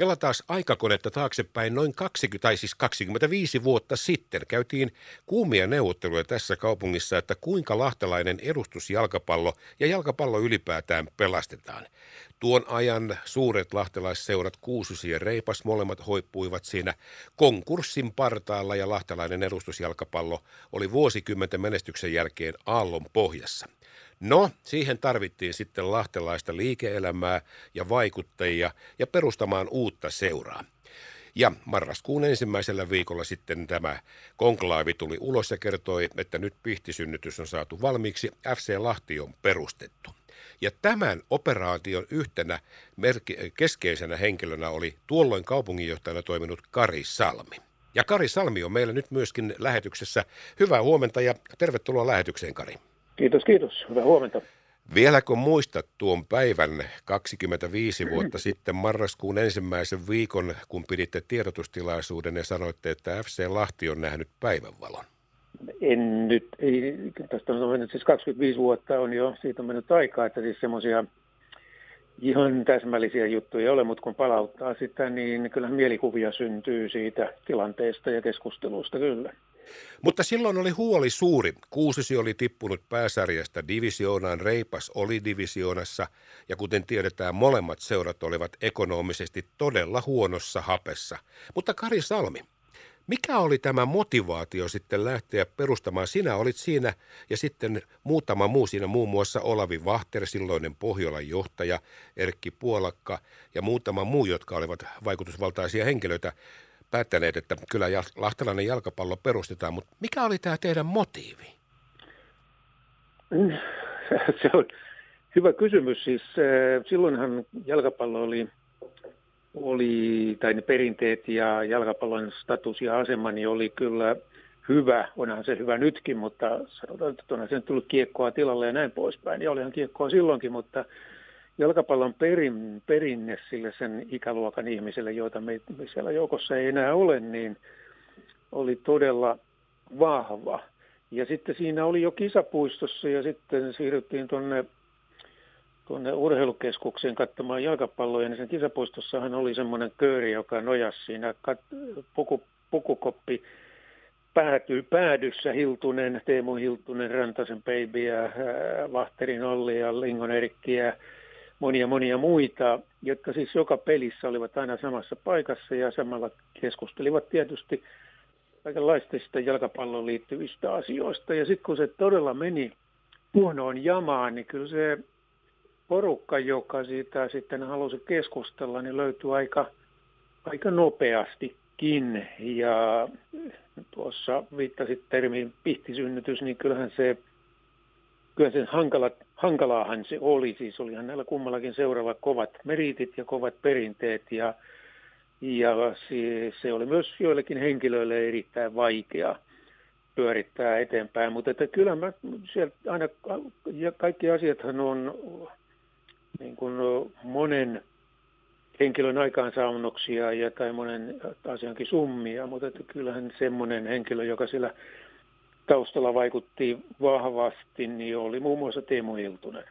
Kela taas aikakonetta taaksepäin noin 20, tai siis 25 vuotta sitten käytiin kuumia neuvotteluja tässä kaupungissa, että kuinka lahtelainen edustusjalkapallo ja jalkapallo ylipäätään pelastetaan. Tuon ajan suuret lahtelaisseurat Kuususi ja Reipas molemmat hoippuivat siinä konkurssin partaalla ja lahtelainen edustusjalkapallo oli vuosikymmenten menestyksen jälkeen aallon pohjassa. No, siihen tarvittiin sitten lahtelaista liike-elämää ja vaikuttajia ja perustamaan uutta seuraa. Ja marraskuun ensimmäisellä viikolla sitten tämä konklaavi tuli ulos ja kertoi, että nyt pihtisynnytys on saatu valmiiksi, FC Lahti on perustettu. Ja tämän operaation yhtenä merki- keskeisenä henkilönä oli tuolloin kaupunginjohtajana toiminut Kari Salmi. Ja Kari Salmi on meillä nyt myöskin lähetyksessä. Hyvää huomenta ja tervetuloa lähetykseen, Kari. Kiitos, kiitos. Hyvää huomenta. Vieläkö muistat tuon päivän 25 vuotta sitten marraskuun ensimmäisen viikon, kun piditte tiedotustilaisuuden ja sanoitte, että FC Lahti on nähnyt päivänvalon? En nyt, ei, tästä on mennyt siis 25 vuotta on jo, siitä on mennyt aikaa, että siis semmoisia ihan täsmällisiä juttuja ei ole, mutta kun palauttaa sitä, niin kyllä mielikuvia syntyy siitä tilanteesta ja keskustelusta kyllä. Mutta silloin oli huoli suuri. Kuusisi oli tippunut pääsarjasta divisioonaan, Reipas oli divisioonassa ja kuten tiedetään, molemmat seurat olivat ekonomisesti todella huonossa hapessa. Mutta Kari Salmi, mikä oli tämä motivaatio sitten lähteä perustamaan? Sinä olit siinä ja sitten muutama muu siinä, muun muassa Olavi Vahter, silloinen Pohjolan johtaja, Erkki Puolakka ja muutama muu, jotka olivat vaikutusvaltaisia henkilöitä päättäneet, että kyllä lahtelainen jalkapallo perustetaan, mutta mikä oli tämä teidän motiivi? Se on hyvä kysymys. Siis äh, silloinhan jalkapallo oli, oli, tai ne perinteet ja jalkapallon status ja asema niin oli kyllä hyvä. Onhan se hyvä nytkin, mutta sanotaan, että onhan se tullut kiekkoa tilalle ja näin poispäin. Ja olihan kiekkoa silloinkin, mutta jalkapallon perin, perinne sille sen ikäluokan ihmisille, joita me, me siellä joukossa ei enää ole, niin oli todella vahva. Ja sitten siinä oli jo kisapuistossa ja sitten siirryttiin tuonne tuonne urheilukeskukseen katsomaan jalkapalloja, niin sen kisapuistossahan oli semmoinen kööri, joka nojasi siinä kat- puku, pukukoppi päätyy päädyssä Hiltunen, Teemu Hiltunen, Rantasen Baby ja Vahterin Olli ja Lingon Erkki ja monia monia muita, jotka siis joka pelissä olivat aina samassa paikassa ja samalla keskustelivat tietysti kaikenlaista jalkapalloon liittyvistä asioista. Ja sitten kun se todella meni huonoon jamaan, niin kyllä se porukka, joka siitä sitten halusi keskustella, niin löytyi aika, aika nopeastikin. Ja tuossa viittasit termiin pihtisynnytys, niin kyllähän se kyllä sen hankala, hankalaahan se oli. Siis olihan näillä kummallakin seuraavat kovat meritit ja kovat perinteet ja, ja se, oli myös joillekin henkilöille erittäin vaikea pyörittää eteenpäin. Mutta että kyllä mä sieltä aina, ja kaikki asiathan on niin kuin monen henkilön aikaansaannoksia ja tai monen asiankin summia, mutta että kyllähän semmoinen henkilö, joka siellä taustalla vaikutti vahvasti, niin oli muun muassa Teemu Hiltunen.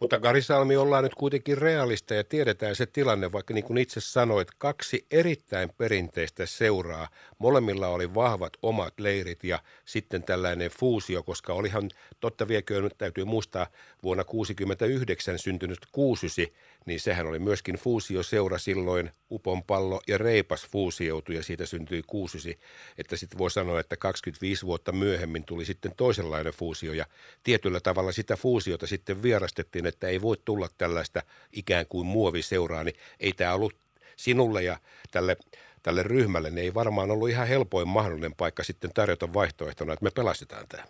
Mutta Karisalmi ollaan nyt kuitenkin realista ja tiedetään se tilanne, vaikka niin kuin itse sanoit, kaksi erittäin perinteistä seuraa. Molemmilla oli vahvat omat leirit ja sitten tällainen fuusio, koska olihan totta vieköön, nyt täytyy muistaa, vuonna 1969 syntynyt kuusysi, niin sehän oli myöskin fuusioseura silloin, Upon pallo ja Reipas fuusioutui ja siitä syntyi kuusysi. Että sitten voi sanoa, että 25 vuotta myöhemmin tuli sitten toisenlainen fuusio ja tietyllä tavalla sitä fuusiota sitten vierastettiin, että ei voi tulla tällaista ikään kuin muoviseuraa, niin ei tämä ollut sinulle ja tälle, tälle ryhmälle, niin ei varmaan ollut ihan helpoin mahdollinen paikka sitten tarjota vaihtoehtona, että me pelastetaan tämä.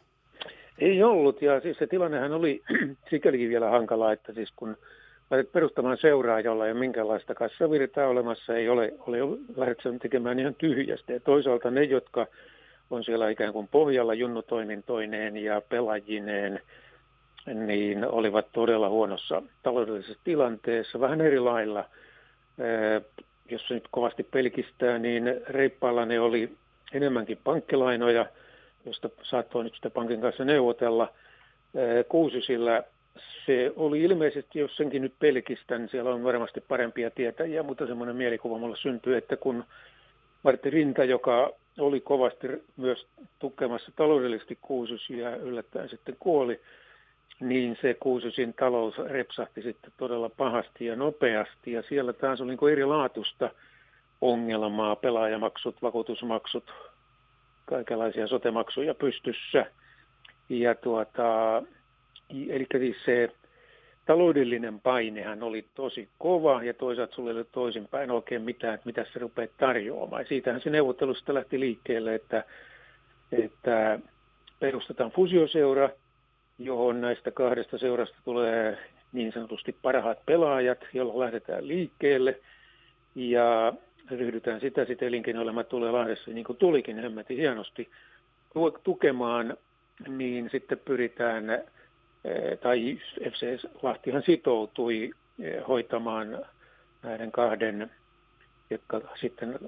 Ei ollut, ja siis se tilannehan oli sikälikin vielä hankala, että siis kun laitet perustamaan seuraa, jolla ei ole minkäänlaista kassavirtaa olemassa, ei ole, ole lähdetty tekemään ihan tyhjästä. Ja toisaalta ne, jotka on siellä ikään kuin pohjalla junnutoimintoineen ja pelajineen, niin olivat todella huonossa taloudellisessa tilanteessa, vähän eri lailla. Jos se nyt kovasti pelkistää, niin reippailla ne oli enemmänkin pankkilainoja, josta saattoi nyt sitä pankin kanssa neuvotella. Kuusisillä se oli ilmeisesti, jos senkin nyt pelkistän, siellä on varmasti parempia tietäjiä, mutta semmoinen mielikuva mulle syntyi, että kun Martti Rinta, joka oli kovasti myös tukemassa taloudellisesti Kuususia ja yllättäen sitten kuoli, niin se Kuususin talous repsahti sitten todella pahasti ja nopeasti. Ja siellä taas oli niin erilaatusta ongelmaa, pelaajamaksut, vakuutusmaksut, kaikenlaisia sotemaksuja pystyssä. Ja tuota, eli siis se taloudellinen painehan oli tosi kova ja toisaalta sulle ei ole toisinpäin oikein mitään, että mitä se rupeat tarjoamaan. Ja siitähän se neuvottelusta lähti liikkeelle, että, että perustetaan fusioseura, johon näistä kahdesta seurasta tulee niin sanotusti parhaat pelaajat, jolla lähdetään liikkeelle. Ja ryhdytään sitä sitten elinkeinoelämä tulee Lahdessa, niin kuin tulikin hemmetin hienosti, tukemaan, niin sitten pyritään Eh, tai FC Lahtihan sitoutui eh, hoitamaan näiden kahden, jotka sitten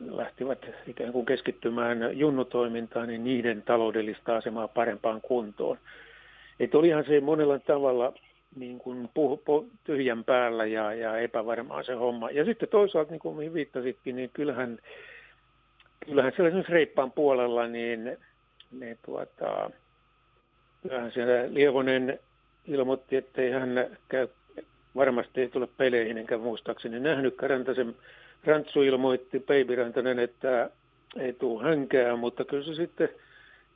lähtivät ikään kuin keskittymään junnutoimintaan, niin niiden taloudellista asemaa parempaan kuntoon. Että olihan se monella tavalla niin kuin puh, puh, tyhjän päällä ja, ja epävarmaa se homma. Ja sitten toisaalta, niin kuin mihin viittasitkin, niin kyllähän, kyllähän sellaisen reippaan puolella, niin ne tuota, Kyllähän siellä Lievonen ilmoitti, että ei hän käy, varmasti ei tule peleihin, enkä muistaakseni nähnyt. Rantasen Rantsu ilmoitti, Peibi Rantanen, että ei tule hänkää, mutta kyllä se sitten,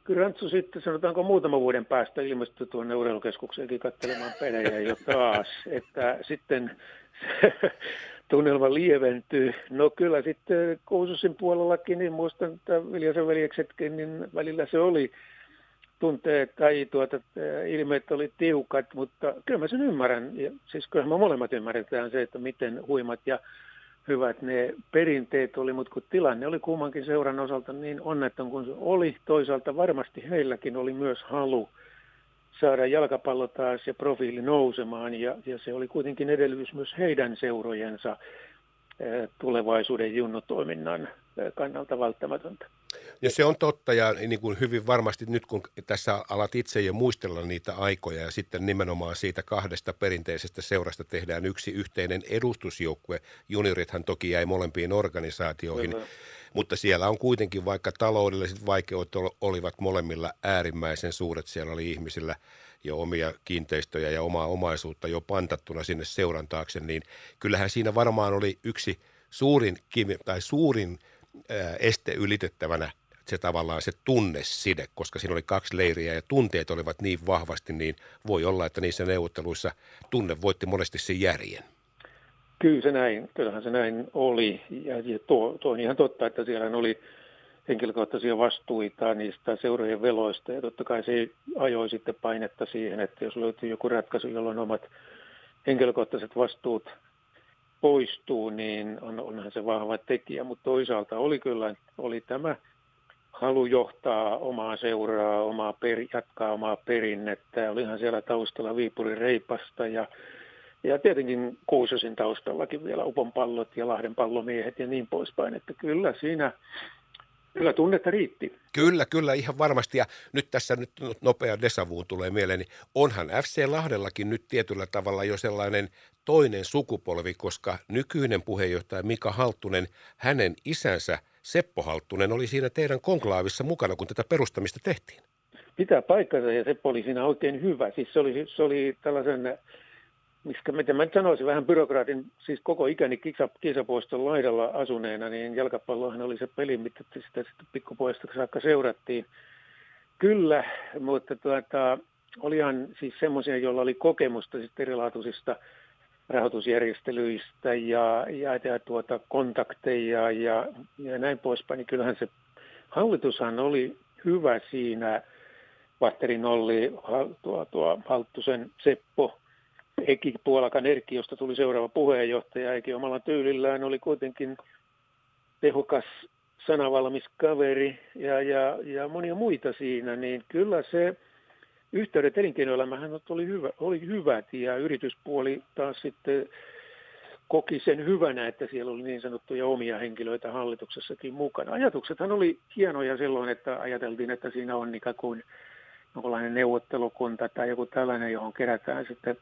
kyllä Rantsu sitten sanotaanko muutama vuoden päästä ilmestyi tuonne urheilukeskukseenkin katselemaan pelejä jo taas, että sitten tunnelma lieventyy. No kyllä sitten Koususin puolellakin, niin muistan, että Viljasen veljeksetkin, niin välillä se oli tunteet tai tuota, ilmeet oli tiukat, mutta kyllä mä sen ymmärrän. Ja, siis kyllä me molemmat ymmärretään se, että miten huimat ja hyvät ne perinteet oli, mutta kun tilanne oli kummankin seuran osalta niin onneton kuin se oli, toisaalta varmasti heilläkin oli myös halu saada jalkapallo taas ja profiili nousemaan, ja, ja se oli kuitenkin edellytys myös heidän seurojensa tulevaisuuden junnotoiminnan kannalta välttämätöntä. Ja se on totta ja niin kuin hyvin varmasti nyt kun tässä alat itse jo muistella niitä aikoja ja sitten nimenomaan siitä kahdesta perinteisestä seurasta tehdään yksi yhteinen edustusjoukkue. Juniorithan toki jäi molempiin organisaatioihin, Kyllä. mutta siellä on kuitenkin vaikka taloudelliset vaikeudet olivat molemmilla äärimmäisen suuret. Siellä oli ihmisillä jo omia kiinteistöjä ja omaa omaisuutta jo pantattuna sinne seuran taakse, niin kyllähän siinä varmaan oli yksi suurin, kivi, tai suurin este ylitettävänä se tavallaan se tunneside, koska siinä oli kaksi leiriä ja tunteet olivat niin vahvasti, niin voi olla, että niissä neuvotteluissa tunne voitti monesti sen järjen. Kyllä se näin, kyllähän se näin oli. Ja, ja tuo, tuo on ihan totta, että siellä oli henkilökohtaisia vastuita niistä seurojen veloista. Ja totta kai se ajoi sitten painetta siihen, että jos löytyy joku ratkaisu, jolloin omat henkilökohtaiset vastuut poistuu, niin on, onhan se vahva tekijä. Mutta toisaalta oli kyllä oli tämä halu johtaa omaa seuraa, omaa per, jatkaa omaa perinnettä. Olihan siellä taustalla Viipurin reipasta ja, ja tietenkin Kuusosin taustallakin vielä Upon pallot ja Lahden pallomiehet ja niin poispäin. Että kyllä siinä Kyllä tunnetta riitti. Kyllä, kyllä, ihan varmasti. Ja nyt tässä nyt nopea desavuun tulee mieleen, niin onhan FC Lahdellakin nyt tietyllä tavalla jo sellainen toinen sukupolvi, koska nykyinen puheenjohtaja Mika Halttunen, hänen isänsä Seppo Halttunen oli siinä teidän konklaavissa mukana, kun tätä perustamista tehtiin. Pitää paikkansa ja Seppo oli siinä oikein hyvä. Siis se oli, se oli tällaisen miten mä sanoisin, vähän byrokraatin, siis koko ikäni kisa, kisapuiston laidalla asuneena, niin jalkapallohan oli se peli, mitä sitä sitten pikkupuolesta saakka seurattiin. Kyllä, mutta tuota, olihan siis semmoisia, joilla oli kokemusta sitten erilaatuisista rahoitusjärjestelyistä ja, ja, ja tuota, kontakteja ja, ja näin poispäin, niin kyllähän se hallitushan oli hyvä siinä. Vahterin Olli, tuo, tuo Halttusen Seppo, Eki Puolakan Erkki, josta tuli seuraava puheenjohtaja, Eki omalla tyylillään oli kuitenkin tehokas sanavalmis kaveri ja, ja, ja monia muita siinä, niin kyllä se yhteydet elinkeinoelämähän oli, hyvä, oli hyvät ja yrityspuoli taas sitten koki sen hyvänä, että siellä oli niin sanottuja omia henkilöitä hallituksessakin mukana. Ajatuksethan oli hienoja silloin, että ajateltiin, että siinä on ikään kuin jonkinlainen neuvottelukunta tai joku tällainen, johon kerätään sitten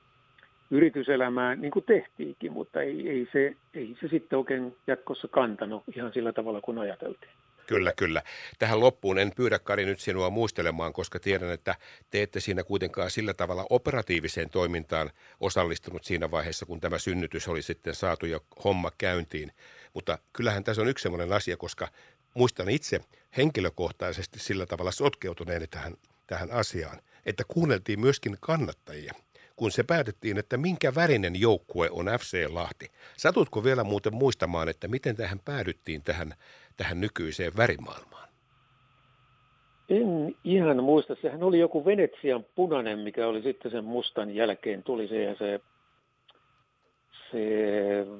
yrityselämää, niin kuin tehtiinkin, mutta ei, ei, se, ei se sitten oikein jatkossa kantanut ihan sillä tavalla kuin ajateltiin. Kyllä, kyllä. Tähän loppuun en pyydä Kari nyt sinua muistelemaan, koska tiedän, että te ette siinä kuitenkaan sillä tavalla operatiiviseen toimintaan osallistunut siinä vaiheessa, kun tämä synnytys oli sitten saatu jo homma käyntiin. Mutta kyllähän tässä on yksi sellainen asia, koska muistan itse henkilökohtaisesti sillä tavalla sotkeutuneeni tähän, tähän asiaan, että kuunneltiin myöskin kannattajia kun se päätettiin, että minkä värinen joukkue on FC Lahti. Satutko vielä muuten muistamaan, että miten tähän päädyttiin tähän tähän nykyiseen värimaailmaan? En ihan muista. Sehän oli joku Venetsian punainen, mikä oli sitten sen mustan jälkeen tuli se ja se, se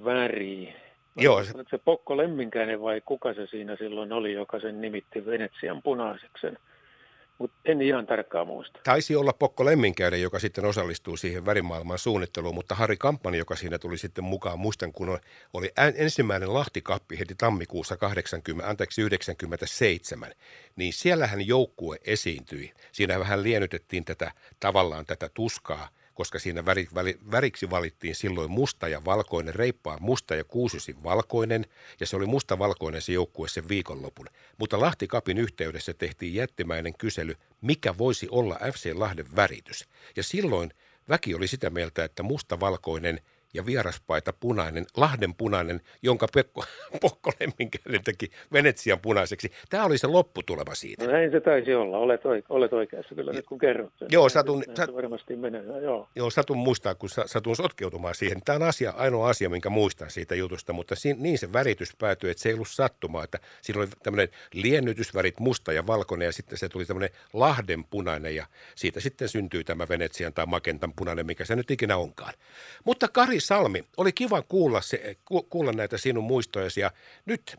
väri. Joo. Se... se Pokko Lemminkäinen vai kuka se siinä silloin oli, joka sen nimitti Venetsian punaiseksi mutta en ihan tarkkaan muista. Taisi olla Pokko Lemminkäinen, joka sitten osallistuu siihen värimaailman suunnitteluun, mutta Harri Kamppani, joka siinä tuli sitten mukaan, muistan kun oli ensimmäinen Lahtikappi heti tammikuussa 80, anteeksi 97, niin siellähän joukkue esiintyi. Siinä vähän lienytettiin tätä tavallaan tätä tuskaa – koska siinä väri, väri, väriksi valittiin silloin musta ja valkoinen, reippaa musta ja kuusisin valkoinen, ja se oli musta-valkoinen se joukkue sen viikonlopun. Mutta Lahti Kapin yhteydessä tehtiin jättimäinen kysely, mikä voisi olla FC Lahden väritys. Ja silloin väki oli sitä mieltä, että musta-valkoinen – ja vieraspaita punainen, Lahden punainen, jonka Pekko, Pokko Lemminkäinen teki Venetsian punaiseksi. Tämä oli se lopputulema siitä. No näin se taisi olla. Olet, oike- olet oikeassa kyllä nyt kun kerrot sen. Joo, satun, sat... varmasti menee. Joo. joo, satun muistaa, kun satun sotkeutumaan siihen. Tämä on asia, ainoa asia, minkä muistan siitä jutusta, mutta si- niin se väritys päätyi, että se ei ollut sattumaa, että siinä oli tämmöinen liennytysvärit musta ja valkoinen ja sitten se tuli tämmöinen Lahden punainen ja siitä sitten syntyy tämä Venetsian tai Makentan punainen, mikä se nyt ikinä onkaan. Mutta Kari Salmi, oli kiva kuulla, se, ku, kuulla näitä sinun muistojasi ja nyt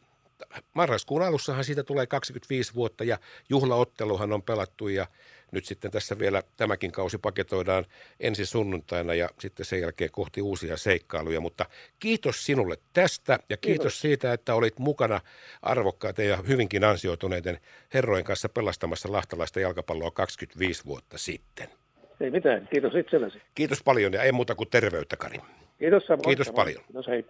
marraskuun alussahan siitä tulee 25 vuotta ja juhlaotteluhan on pelattu ja nyt sitten tässä vielä tämäkin kausi paketoidaan ensi sunnuntaina ja sitten sen jälkeen kohti uusia seikkailuja. Mutta kiitos sinulle tästä ja kiitos, kiitos. siitä, että olit mukana arvokkaiden ja hyvinkin ansioituneiden herrojen kanssa pelastamassa lahtalaista jalkapalloa 25 vuotta sitten. Ei mitään, kiitos itsellesi. Kiitos paljon ja ei muuta kuin terveyttä, Kari. Kiitos. Kiitos paljon. Kiitos, hei.